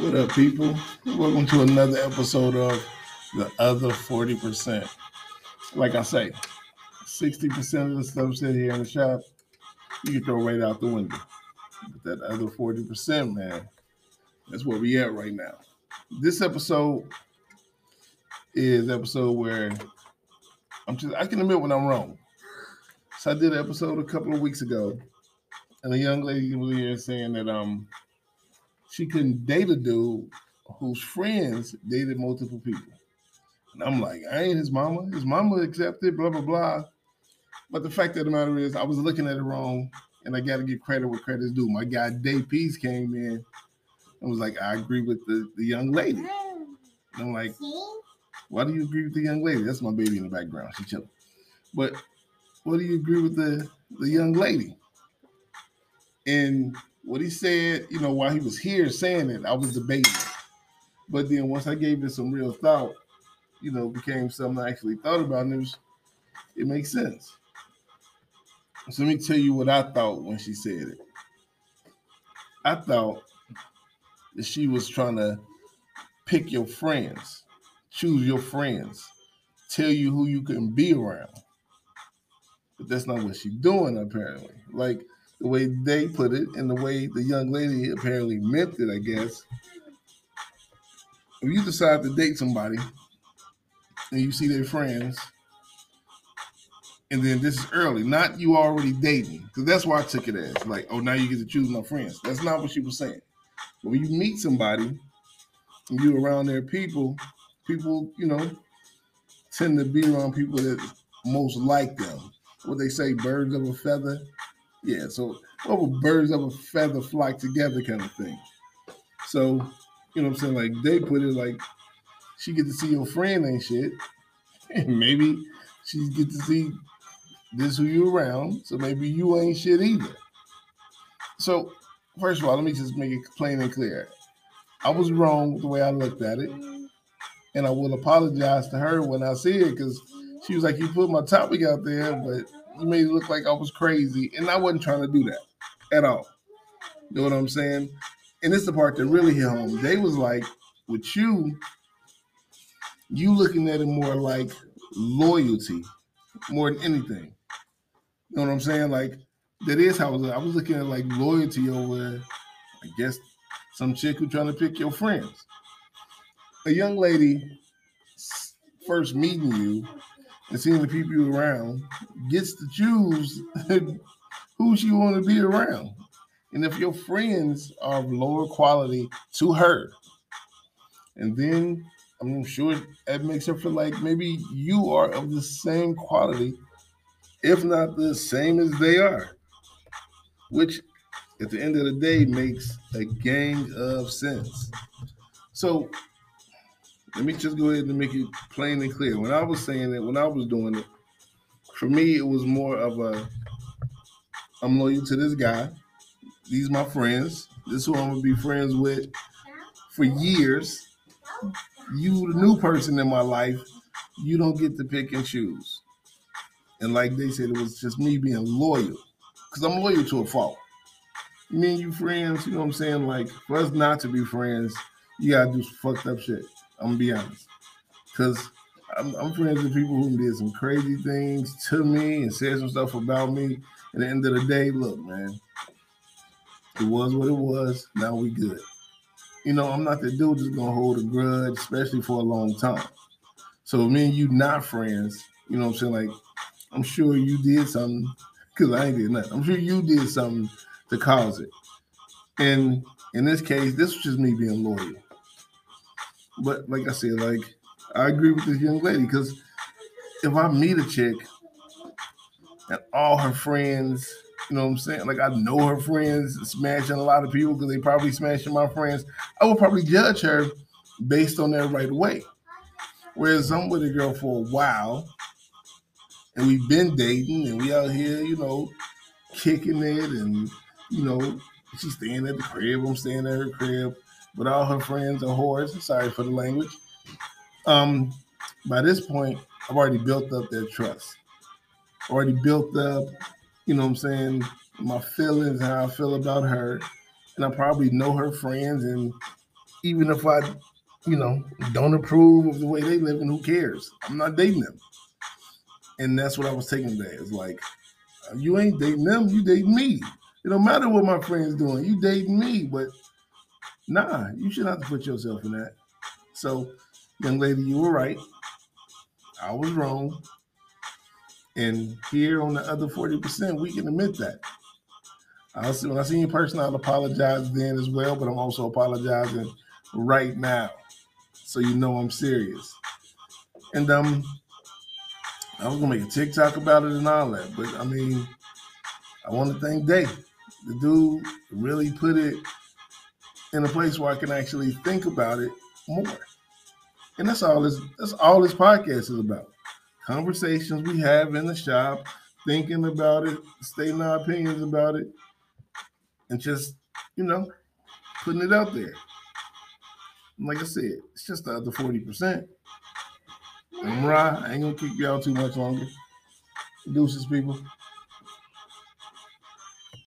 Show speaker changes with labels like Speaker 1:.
Speaker 1: What up, people? Welcome to another episode of The Other 40%. Like I say, 60% of the stuff said here in the shop, you can throw right out the window. But that other 40%, man, that's where we at right now. This episode is episode where I'm just I can admit when I'm wrong. So I did an episode a couple of weeks ago, and a young lady was here saying that um she couldn't date a dude whose friends dated multiple people. And I'm like, I ain't his mama. His mama accepted, blah, blah, blah. But the fact of the matter is, I was looking at it wrong, and I got to give credit where credit's due. My guy Day Peace came in and was like, I agree with the, the young lady. And I'm like, why do you agree with the young lady? That's my baby in the background. She's chilling. But what do you agree with the, the young lady? And what he said, you know, while he was here saying it, I was debating. But then once I gave it some real thought, you know, became something I actually thought about, and it was, it makes sense. So let me tell you what I thought when she said it. I thought that she was trying to pick your friends, choose your friends, tell you who you can be around. But that's not what she's doing, apparently. Like the way they put it and the way the young lady apparently meant it, I guess. If you decide to date somebody and you see their friends, and then this is early, not you already dating, because that's why I took it as like, oh, now you get to choose my friends. That's not what she was saying. But when you meet somebody and you around their people, people, you know, tend to be around people that most like them. What they say, birds of a feather yeah, so what birds of a feather flock together kind of thing. So, you know what I'm saying? Like they put it like she get to see your friend and shit. And maybe she get to see this who you around. So maybe you ain't shit either. So first of all, let me just make it plain and clear. I was wrong the way I looked at it. And I will apologize to her when I see it because she was like, You put my topic out there, but you made it look like I was crazy, and I wasn't trying to do that at all. You know what I'm saying? And it's the part that really hit home. They was like, with you, you looking at it more like loyalty, more than anything. You know what I'm saying? Like that is how I was. I was looking at like loyalty over, I guess, some chick who trying to pick your friends. A young lady first meeting you and seeing the people you around gets to choose who she want to be around. And if your friends are of lower quality to her, and then I'm sure that makes her feel like maybe you are of the same quality, if not the same as they are, which at the end of the day makes a gang of sense. So let me just go ahead and make it plain and clear. When I was saying it, when I was doing it, for me, it was more of a I'm loyal to this guy. These my friends. This who I'm gonna be friends with for years. You, the new person in my life, you don't get to pick and choose. And like they said, it was just me being loyal. Because I'm loyal to a fault. Me and you friends, you know what I'm saying? Like, for us not to be friends, you gotta do fucked up shit. I'm gonna be honest, because I'm, I'm, friends with people who did some crazy things to me and said some stuff about me. At the end of the day, look, man, it was what it was. Now we good. You know, I'm not the dude that's gonna hold a grudge, especially for a long time. So me and you not friends. You know what I'm saying? Like, I'm sure you did something because I ain't did nothing. I'm sure you did something to cause it. And in this case, this was just me being loyal. But like I said, like I agree with this young lady because if I meet a chick and all her friends, you know what I'm saying? Like I know her friends smashing a lot of people because they probably smashing my friends. I would probably judge her based on that right away. Whereas I'm with a girl for a while and we've been dating and we out here, you know, kicking it and you know, she's staying at the crib, I'm staying at her crib but all her friends are whores. Sorry for the language. Um, by this point, I've already built up their trust. Already built up, you know what I'm saying, my feelings, how I feel about her. And I probably know her friends and even if I, you know, don't approve of the way they live, and who cares? I'm not dating them. And that's what I was taking today. It's like, you ain't dating them, you dating me. It don't matter what my friend's doing, you dating me. But nah, you should to put yourself in that. So, young lady, you were right. I was wrong. And here on the other 40%, we can admit that. I'll see, when I see you in person, I'll apologize then as well, but I'm also apologizing right now. So you know I'm serious. And um I was gonna make a TikTok about it and all that, but I mean, I want to thank Day. The dude really put it in a place where I can actually think about it more. And that's all this that's all this podcast is about. Conversations we have in the shop, thinking about it, stating our opinions about it, and just, you know, putting it out there. And like I said, it's just the other 40%. I'm. I ain't gonna keep y'all too much longer. Deuces, people.